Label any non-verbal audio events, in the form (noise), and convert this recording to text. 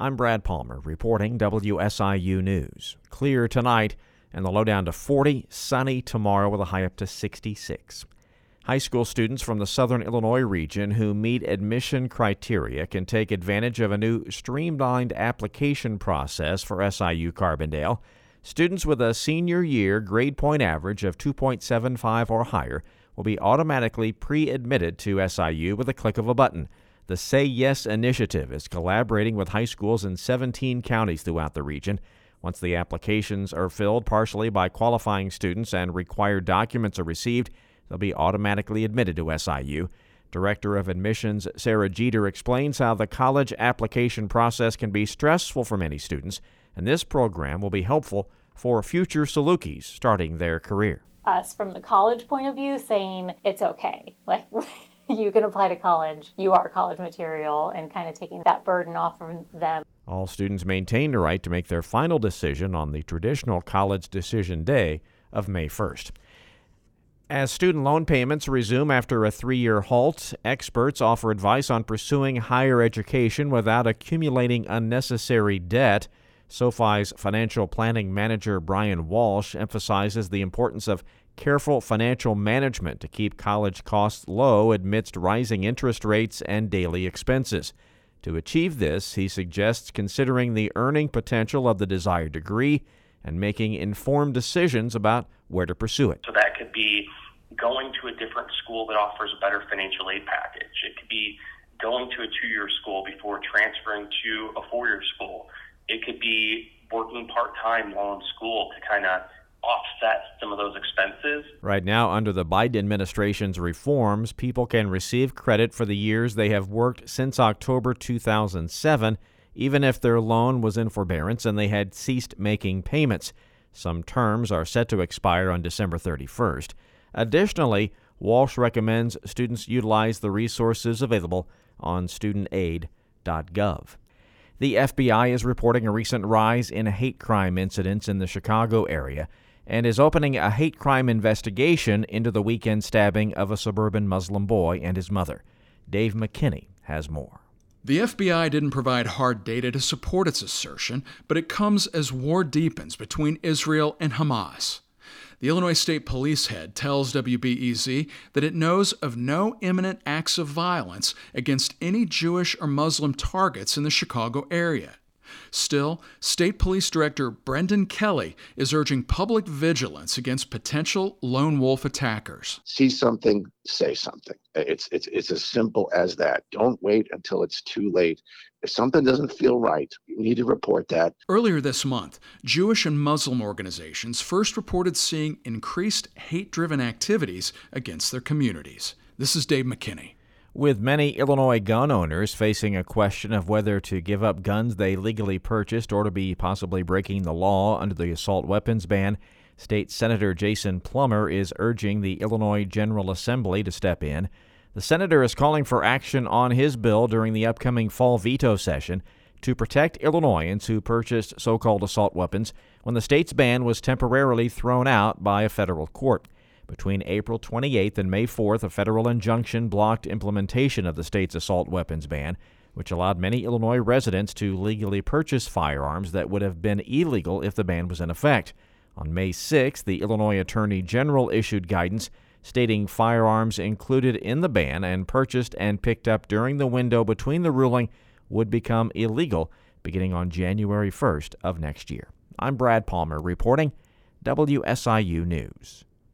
I'm Brad Palmer reporting WSIU News. Clear tonight and the low down to 40, sunny tomorrow with a high up to 66. High school students from the southern Illinois region who meet admission criteria can take advantage of a new streamlined application process for SIU Carbondale. Students with a senior year grade point average of 2.75 or higher will be automatically pre admitted to SIU with a click of a button. The Say Yes initiative is collaborating with high schools in 17 counties throughout the region. Once the applications are filled partially by qualifying students and required documents are received, they'll be automatically admitted to SIU. Director of Admissions Sarah Jeter explains how the college application process can be stressful for many students, and this program will be helpful for future Salukis starting their career. Us from the college point of view saying it's okay. Like (laughs) (laughs) you can apply to college, you are college material, and kind of taking that burden off from them. All students maintain the right to make their final decision on the traditional college decision day of May 1st. As student loan payments resume after a three year halt, experts offer advice on pursuing higher education without accumulating unnecessary debt. SoFi's financial planning manager Brian Walsh emphasizes the importance of careful financial management to keep college costs low amidst rising interest rates and daily expenses. To achieve this, he suggests considering the earning potential of the desired degree and making informed decisions about where to pursue it. So that could be going to a different school that offers a better financial aid package. It could be going to a two year school before transferring to a four year school. It could be working part time while in school to kind of offset some of those expenses. Right now, under the Biden administration's reforms, people can receive credit for the years they have worked since October 2007, even if their loan was in forbearance and they had ceased making payments. Some terms are set to expire on December 31st. Additionally, Walsh recommends students utilize the resources available on studentaid.gov. The FBI is reporting a recent rise in hate crime incidents in the Chicago area and is opening a hate crime investigation into the weekend stabbing of a suburban Muslim boy and his mother. Dave McKinney has more. The FBI didn't provide hard data to support its assertion, but it comes as war deepens between Israel and Hamas. The Illinois State Police head tells WBEZ that it knows of no imminent acts of violence against any Jewish or Muslim targets in the Chicago area. Still, State Police Director Brendan Kelly is urging public vigilance against potential lone wolf attackers. See something, say something. It's, it's, it's as simple as that. Don't wait until it's too late. If something doesn't feel right, you need to report that. Earlier this month, Jewish and Muslim organizations first reported seeing increased hate driven activities against their communities. This is Dave McKinney. With many Illinois gun owners facing a question of whether to give up guns they legally purchased or to be possibly breaking the law under the assault weapons ban, State Senator Jason Plummer is urging the Illinois General Assembly to step in. The senator is calling for action on his bill during the upcoming fall veto session to protect Illinoisans who purchased so called assault weapons when the state's ban was temporarily thrown out by a federal court. Between April 28th and May 4th, a federal injunction blocked implementation of the state's assault weapons ban, which allowed many Illinois residents to legally purchase firearms that would have been illegal if the ban was in effect. On May 6th, the Illinois Attorney General issued guidance stating firearms included in the ban and purchased and picked up during the window between the ruling would become illegal beginning on January 1st of next year. I'm Brad Palmer reporting WSIU News.